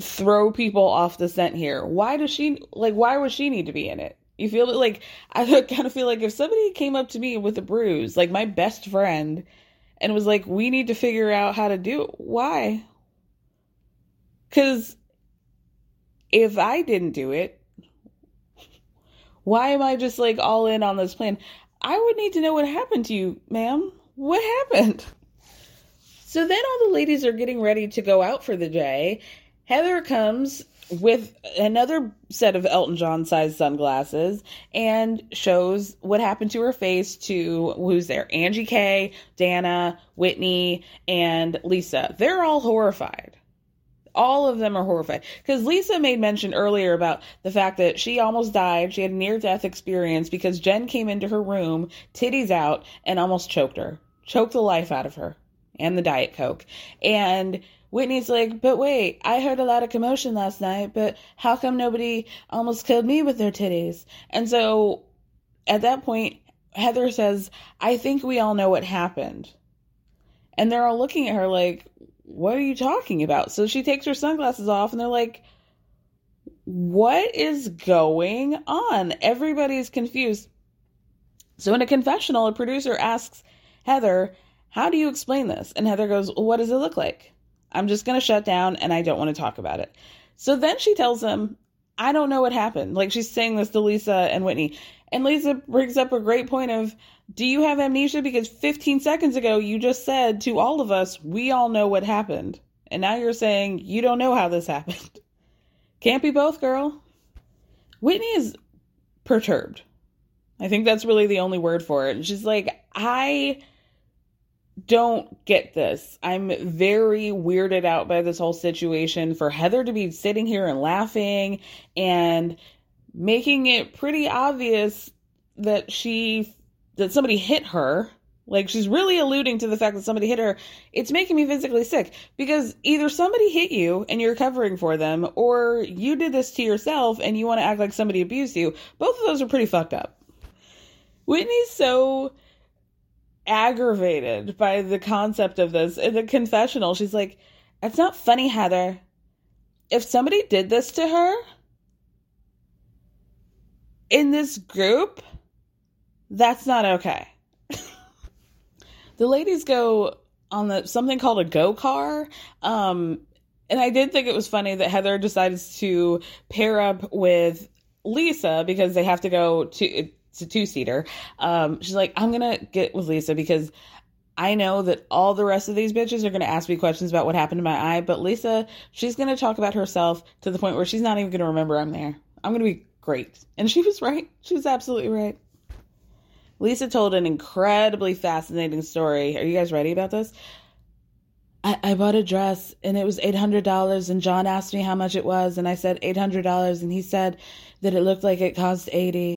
throw people off the scent here? Why does she, like, why would she need to be in it? You feel like I kind of feel like if somebody came up to me with a bruise, like my best friend, and was like, "We need to figure out how to do it." Why? Because if I didn't do it, why am I just like all in on this plan? I would need to know what happened to you, ma'am. What happened? So then all the ladies are getting ready to go out for the day. Heather comes with another set of Elton John sized sunglasses and shows what happened to her face to who's there Angie K, Dana, Whitney, and Lisa. They're all horrified. All of them are horrified. Because Lisa made mention earlier about the fact that she almost died. She had a near death experience because Jen came into her room, titties out, and almost choked her. Choked the life out of her and the Diet Coke. And Whitney's like, but wait, I heard a lot of commotion last night, but how come nobody almost killed me with their titties? And so at that point, Heather says, I think we all know what happened. And they're all looking at her like, what are you talking about? So she takes her sunglasses off and they're like, what is going on? Everybody's confused. So in a confessional, a producer asks Heather, how do you explain this? And Heather goes, well, what does it look like? I'm just going to shut down and I don't want to talk about it. So then she tells them, I don't know what happened. Like she's saying this to Lisa and Whitney. And Lisa brings up a great point of, do you have amnesia? Because 15 seconds ago, you just said to all of us, we all know what happened. And now you're saying you don't know how this happened. Can't be both, girl. Whitney is perturbed. I think that's really the only word for it. And she's like, I don't get this. I'm very weirded out by this whole situation. For Heather to be sitting here and laughing and making it pretty obvious that she that somebody hit her like she's really alluding to the fact that somebody hit her it's making me physically sick because either somebody hit you and you're covering for them or you did this to yourself and you want to act like somebody abused you both of those are pretty fucked up whitney's so aggravated by the concept of this. In the confessional, she's like, It's not funny, Heather. If somebody did this to her in this group, that's not okay. the ladies go on the something called a go car. Um, and I did think it was funny that Heather decides to pair up with Lisa because they have to go to it's a two seater. Um, she's like, I'm gonna get with Lisa because I know that all the rest of these bitches are gonna ask me questions about what happened to my eye, but Lisa, she's gonna talk about herself to the point where she's not even gonna remember I'm there. I'm gonna be great. And she was right. She was absolutely right. Lisa told an incredibly fascinating story. Are you guys ready about this? I, I bought a dress and it was $800 and John asked me how much it was and I said $800 and he said that it looked like it cost 80.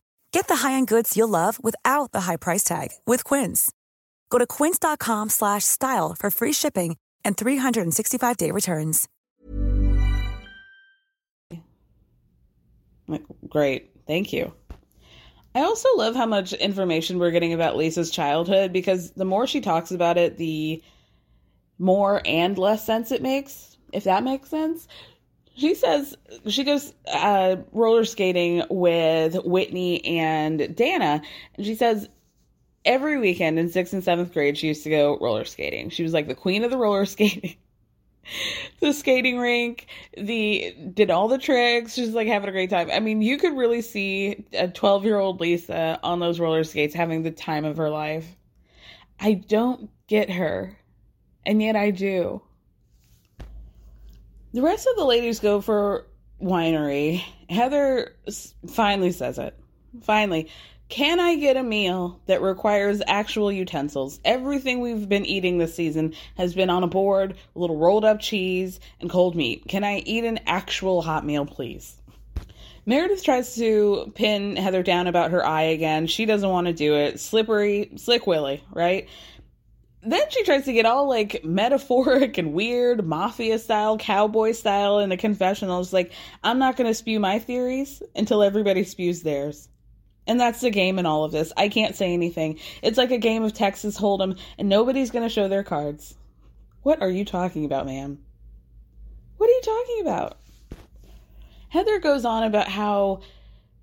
Get the high-end goods you'll love without the high price tag with Quince. Go to quince.com slash style for free shipping and 365-day returns. Great. Thank you. I also love how much information we're getting about Lisa's childhood because the more she talks about it, the more and less sense it makes, if that makes sense. She says she goes uh, roller skating with Whitney and Dana, and she says every weekend in sixth and seventh grade she used to go roller skating. She was like the queen of the roller skating. the skating rink, the did all the tricks, She's like having a great time. I mean, you could really see a 12 year old Lisa on those roller skates having the time of her life. I don't get her, and yet I do. The rest of the ladies go for winery. Heather finally says it. Finally, can I get a meal that requires actual utensils? Everything we've been eating this season has been on a board, a little rolled up cheese, and cold meat. Can I eat an actual hot meal, please? Meredith tries to pin Heather down about her eye again. She doesn't want to do it. Slippery, slick Willie, right? Then she tries to get all like metaphoric and weird, mafia style, cowboy style in the confessional. It's like, I'm not going to spew my theories until everybody spews theirs. And that's the game in all of this. I can't say anything. It's like a game of Texas Hold'em, and nobody's going to show their cards. What are you talking about, ma'am? What are you talking about? Heather goes on about how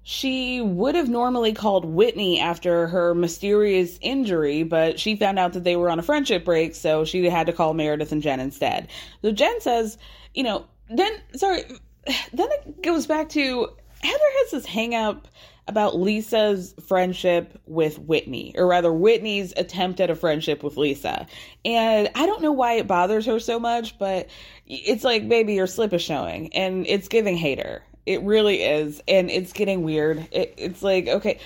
she would have normally called Whitney after her mysterious injury, but she found out that they were on a friendship break, so she had to call Meredith and Jen instead. So Jen says, you know, then, sorry, then it goes back to Heather has this hang up about Lisa's friendship with Whitney, or rather, Whitney's attempt at a friendship with Lisa. And I don't know why it bothers her so much, but it's like, baby, your slip is showing, and it's giving hater. It really is. And it's getting weird. It, it's like, okay,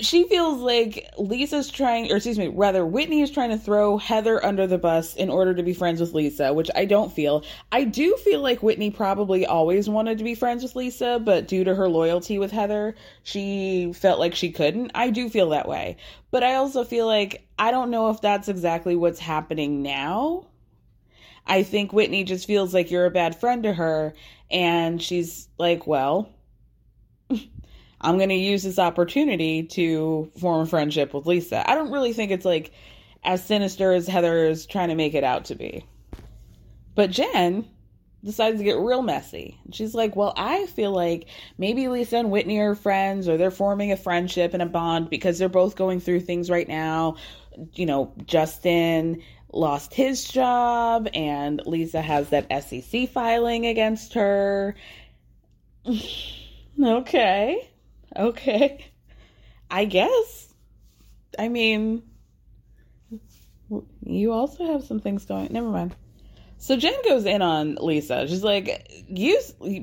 she feels like Lisa's trying, or excuse me, rather, Whitney is trying to throw Heather under the bus in order to be friends with Lisa, which I don't feel. I do feel like Whitney probably always wanted to be friends with Lisa, but due to her loyalty with Heather, she felt like she couldn't. I do feel that way. But I also feel like I don't know if that's exactly what's happening now. I think Whitney just feels like you're a bad friend to her, and she's like, well, I'm going to use this opportunity to form a friendship with Lisa. I don't really think it's like as sinister as Heather is trying to make it out to be. But Jen decides to get real messy. She's like, Well, I feel like maybe Lisa and Whitney are friends or they're forming a friendship and a bond because they're both going through things right now. You know, Justin lost his job and Lisa has that SEC filing against her. okay. Okay. I guess. I mean, you also have some things going. Never mind. So Jen goes in on Lisa. She's like, "You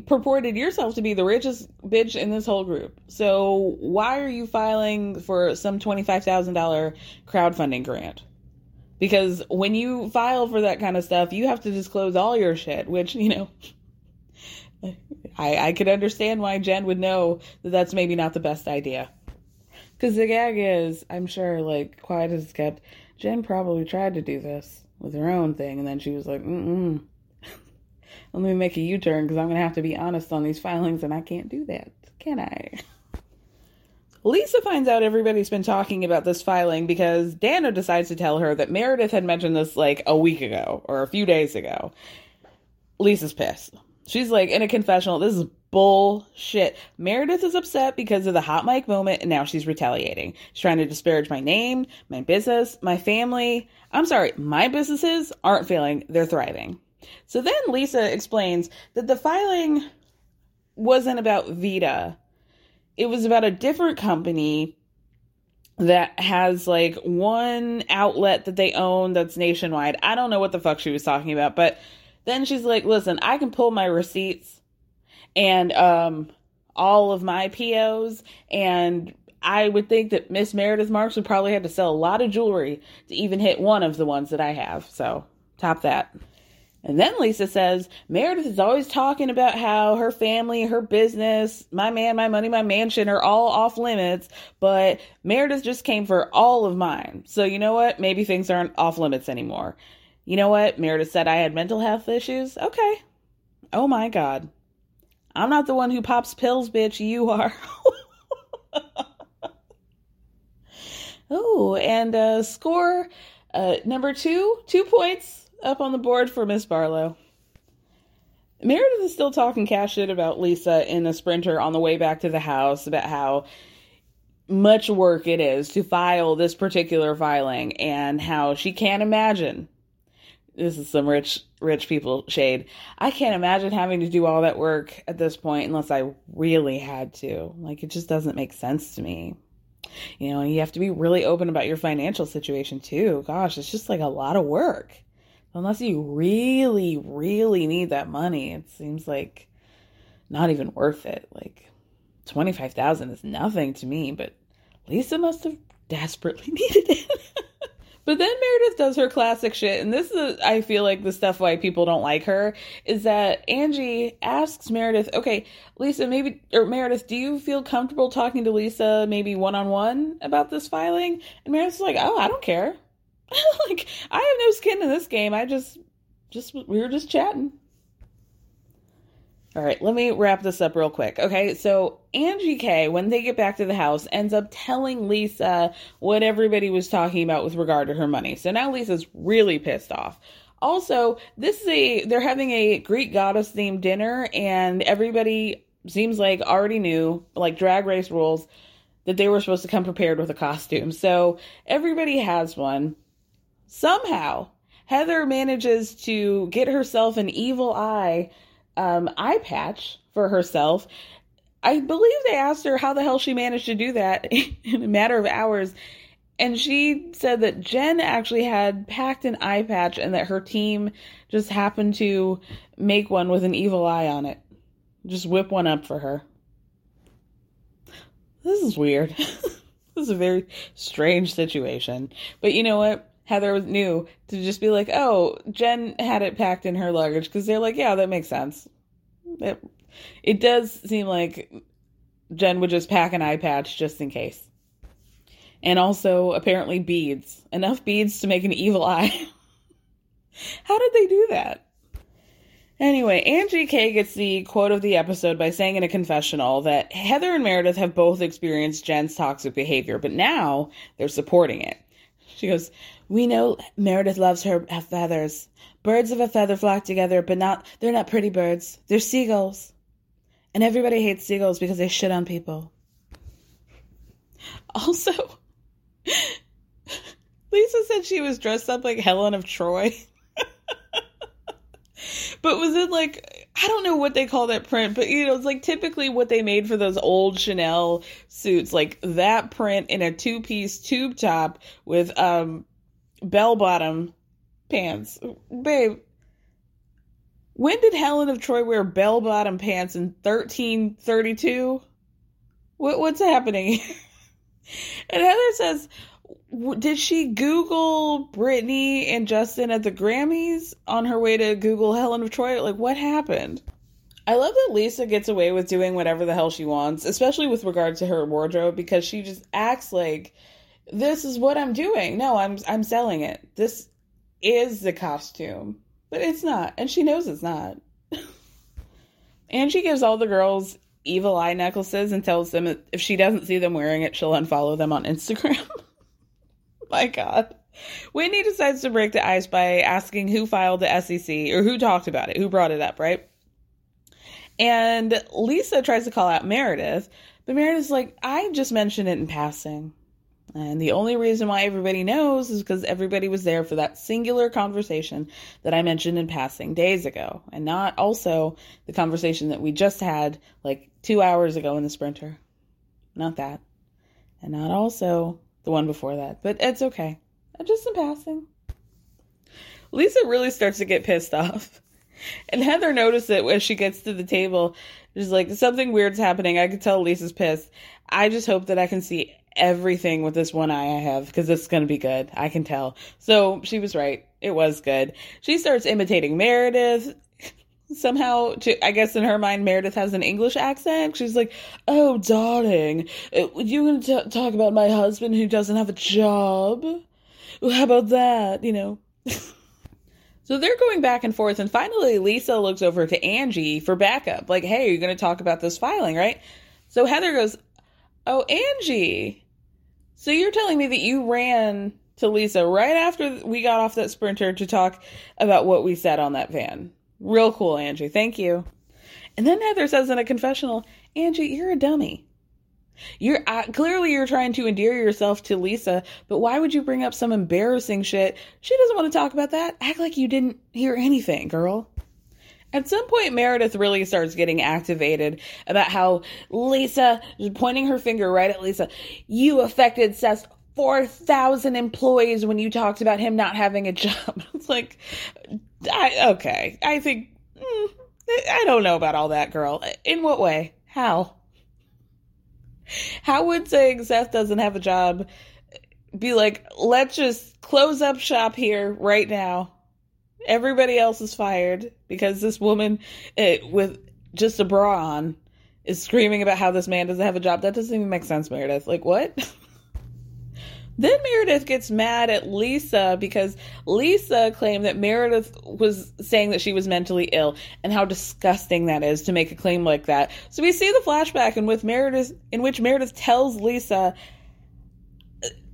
purported yourself to be the richest bitch in this whole group. So why are you filing for some twenty-five thousand dollar crowdfunding grant? Because when you file for that kind of stuff, you have to disclose all your shit. Which you know, I, I could understand why Jen would know that that's maybe not the best idea. Because the gag is, I'm sure, like, quiet as kept, Jen probably tried to do this with her own thing, and then she was like, mm Let me make a U turn because I'm going to have to be honest on these filings, and I can't do that, can I? Lisa finds out everybody's been talking about this filing because Dana decides to tell her that Meredith had mentioned this like a week ago or a few days ago. Lisa's pissed. She's like in a confessional, this is bullshit. Meredith is upset because of the hot mic moment and now she's retaliating. She's trying to disparage my name, my business, my family. I'm sorry, my businesses aren't failing, they're thriving. So then Lisa explains that the filing wasn't about Vida it was about a different company that has like one outlet that they own that's nationwide. I don't know what the fuck she was talking about, but then she's like, "Listen, I can pull my receipts and um all of my POs and I would think that Miss Meredith Marks would probably have to sell a lot of jewelry to even hit one of the ones that I have. So, top that. And then Lisa says Meredith is always talking about how her family, her business, my man, my money, my mansion are all off limits, but Meredith just came for all of mine. So you know what? Maybe things aren't off limits anymore. You know what? Meredith said I had mental health issues. Okay. Oh my God. I'm not the one who pops pills, bitch. You are. oh, and uh, score uh, number two, two points up on the board for Miss Barlow. Meredith is still talking cash shit about Lisa in a sprinter on the way back to the house about how much work it is to file this particular filing and how she can't imagine this is some rich rich people shade. I can't imagine having to do all that work at this point unless I really had to. Like it just doesn't make sense to me. You know, you have to be really open about your financial situation too. Gosh, it's just like a lot of work unless you really, really need that money, it seems like not even worth it. Like twenty five thousand is nothing to me, but Lisa must have desperately needed it. but then Meredith does her classic shit, and this is I feel like the stuff why people don't like her is that Angie asks Meredith, okay, Lisa, maybe or Meredith, do you feel comfortable talking to Lisa maybe one on one about this filing? And Meredith's like, oh, I don't care. like I have no skin in this game. I just just we were just chatting. All right, let me wrap this up real quick. Okay, so Angie K, when they get back to the house, ends up telling Lisa what everybody was talking about with regard to her money. So now Lisa's really pissed off. Also, this is a they're having a Greek goddess themed dinner, and everybody seems like already knew, like drag race rules, that they were supposed to come prepared with a costume. So everybody has one. Somehow, Heather manages to get herself an evil eye um, eye patch for herself. I believe they asked her how the hell she managed to do that in a matter of hours. And she said that Jen actually had packed an eye patch and that her team just happened to make one with an evil eye on it. Just whip one up for her. This is weird. this is a very strange situation. But you know what? Heather knew to just be like, oh, Jen had it packed in her luggage because they're like, yeah, that makes sense. It, it does seem like Jen would just pack an eye patch just in case. And also, apparently, beads. Enough beads to make an evil eye. How did they do that? Anyway, Angie K gets the quote of the episode by saying in a confessional that Heather and Meredith have both experienced Jen's toxic behavior, but now they're supporting it. She goes, We know Meredith loves her feathers. Birds of a feather flock together, but not they're not pretty birds. They're seagulls. And everybody hates seagulls because they shit on people. Also, Lisa said she was dressed up like Helen of Troy. but was it like I don't know what they call that print, but you know, it's like typically what they made for those old Chanel suits, like that print in a two piece tube top with um bell bottom pants. Babe, when did Helen of Troy wear bell bottom pants in 1332? What, what's happening? and Heather says, did she Google Britney and Justin at the Grammys on her way to Google Helen of Troy? Like, what happened? I love that Lisa gets away with doing whatever the hell she wants, especially with regard to her wardrobe, because she just acts like this is what I'm doing. No, I'm I'm selling it. This is the costume, but it's not, and she knows it's not. and she gives all the girls evil eye necklaces and tells them if she doesn't see them wearing it, she'll unfollow them on Instagram. My God. Whitney decides to break the ice by asking who filed the SEC or who talked about it, who brought it up, right? And Lisa tries to call out Meredith, but Meredith's like, I just mentioned it in passing. And the only reason why everybody knows is because everybody was there for that singular conversation that I mentioned in passing days ago, and not also the conversation that we just had like two hours ago in the sprinter. Not that. And not also the one before that. But it's okay. I'm just in passing. Lisa really starts to get pissed off. And Heather noticed it when she gets to the table. She's like, something weird's happening. I can tell Lisa's pissed. I just hope that I can see everything with this one eye I have because it's going to be good. I can tell. So she was right. It was good. She starts imitating Meredith. Somehow, I guess in her mind, Meredith has an English accent. She's like, "Oh, darling, uh, you going to talk about my husband who doesn't have a job? How about that? You know." So they're going back and forth, and finally Lisa looks over to Angie for backup. Like, hey, are you're going to talk about this filing, right? So Heather goes, Oh, Angie. So you're telling me that you ran to Lisa right after we got off that sprinter to talk about what we said on that van. Real cool, Angie. Thank you. And then Heather says in a confessional, Angie, you're a dummy. You're uh, clearly you're trying to endear yourself to Lisa, but why would you bring up some embarrassing shit? She doesn't want to talk about that. Act like you didn't hear anything, girl. At some point, Meredith really starts getting activated about how Lisa, pointing her finger right at Lisa, you affected Seth's 4,000 employees when you talked about him not having a job. It's like, I, okay, I think, mm, I don't know about all that, girl. In what way? How? How would saying Seth doesn't have a job be like, let's just close up shop here right now? Everybody else is fired because this woman it, with just a bra on is screaming about how this man doesn't have a job. That doesn't even make sense, Meredith. Like, what? then Meredith gets mad at Lisa because Lisa claimed that Meredith was saying that she was mentally ill and how disgusting that is to make a claim like that. So we see the flashback in with Meredith in which Meredith tells Lisa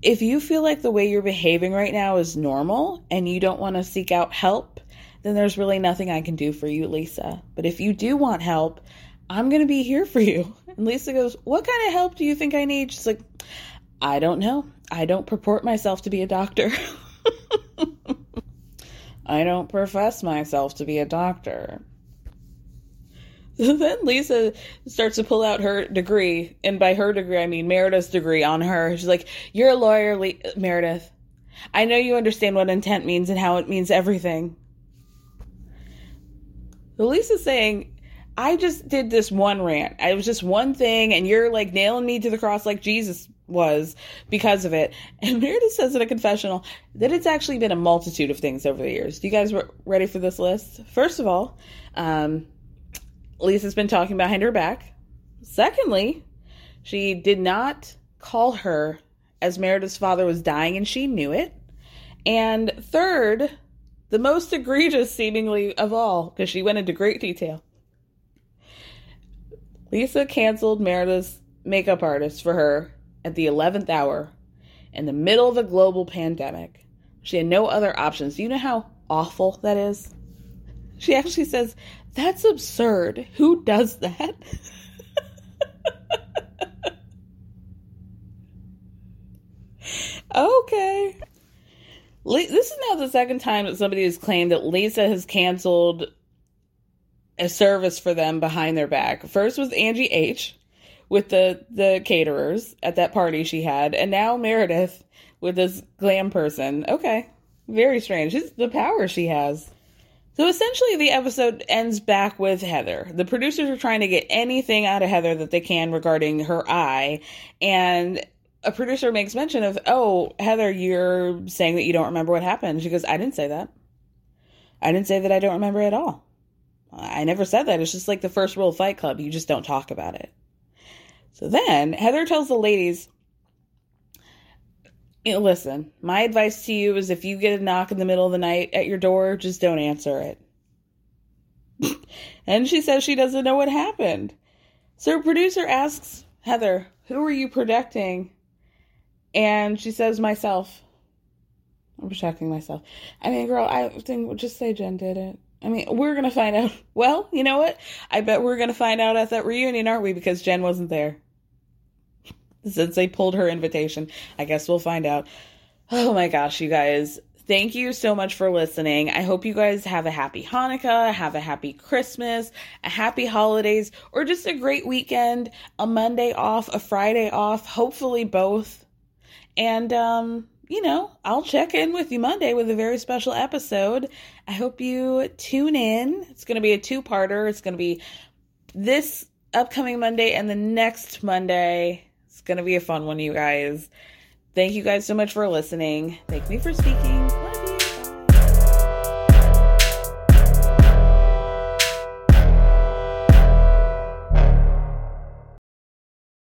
if you feel like the way you're behaving right now is normal and you don't want to seek out help, then there's really nothing I can do for you, Lisa. But if you do want help, I'm going to be here for you. And Lisa goes, What kind of help do you think I need? She's like, I don't know. I don't purport myself to be a doctor. I don't profess myself to be a doctor. then Lisa starts to pull out her degree, and by her degree, I mean Meredith's degree on her. She's like, You're a lawyer, Le- Meredith. I know you understand what intent means and how it means everything. Lisa's saying, I just did this one rant. It was just one thing, and you're like nailing me to the cross like Jesus was because of it. And Meredith says in a confessional that it's actually been a multitude of things over the years. Do you guys ready for this list? First of all, um, Lisa's been talking behind her back. Secondly, she did not call her as Meredith's father was dying and she knew it. And third, the most egregious seemingly of all, because she went into great detail. Lisa canceled Meredith's makeup artist for her at the 11th hour in the middle of a global pandemic. She had no other options. Do you know how awful that is? She actually says, That's absurd. Who does that? okay. This is now the second time that somebody has claimed that Lisa has canceled a service for them behind their back. First was Angie H with the the caterers at that party she had, and now Meredith with this glam person. Okay, very strange. It's the power she has. So essentially, the episode ends back with Heather. The producers are trying to get anything out of Heather that they can regarding her eye. And a producer makes mention of, Oh, Heather, you're saying that you don't remember what happened. She goes, I didn't say that. I didn't say that I don't remember at all. I never said that. It's just like the first rule of Fight Club. You just don't talk about it. So then Heather tells the ladies, listen, my advice to you is if you get a knock in the middle of the night at your door, just don't answer it. and she says she doesn't know what happened. So producer asks Heather, who are you protecting? And she says, myself. I'm protecting myself. I mean, girl, I think we'll just say Jen did it. I mean, we're going to find out. Well, you know what? I bet we're going to find out at that reunion, aren't we? Because Jen wasn't there. Since they pulled her invitation, I guess we'll find out. Oh my gosh, you guys. Thank you so much for listening. I hope you guys have a happy Hanukkah, have a happy Christmas, a happy holidays, or just a great weekend, a Monday off, a Friday off, hopefully both. And, um, you know, I'll check in with you Monday with a very special episode. I hope you tune in. It's going to be a two parter. It's going to be this upcoming Monday and the next Monday. Going to be a fun one, you guys. Thank you guys so much for listening. Thank me for speaking.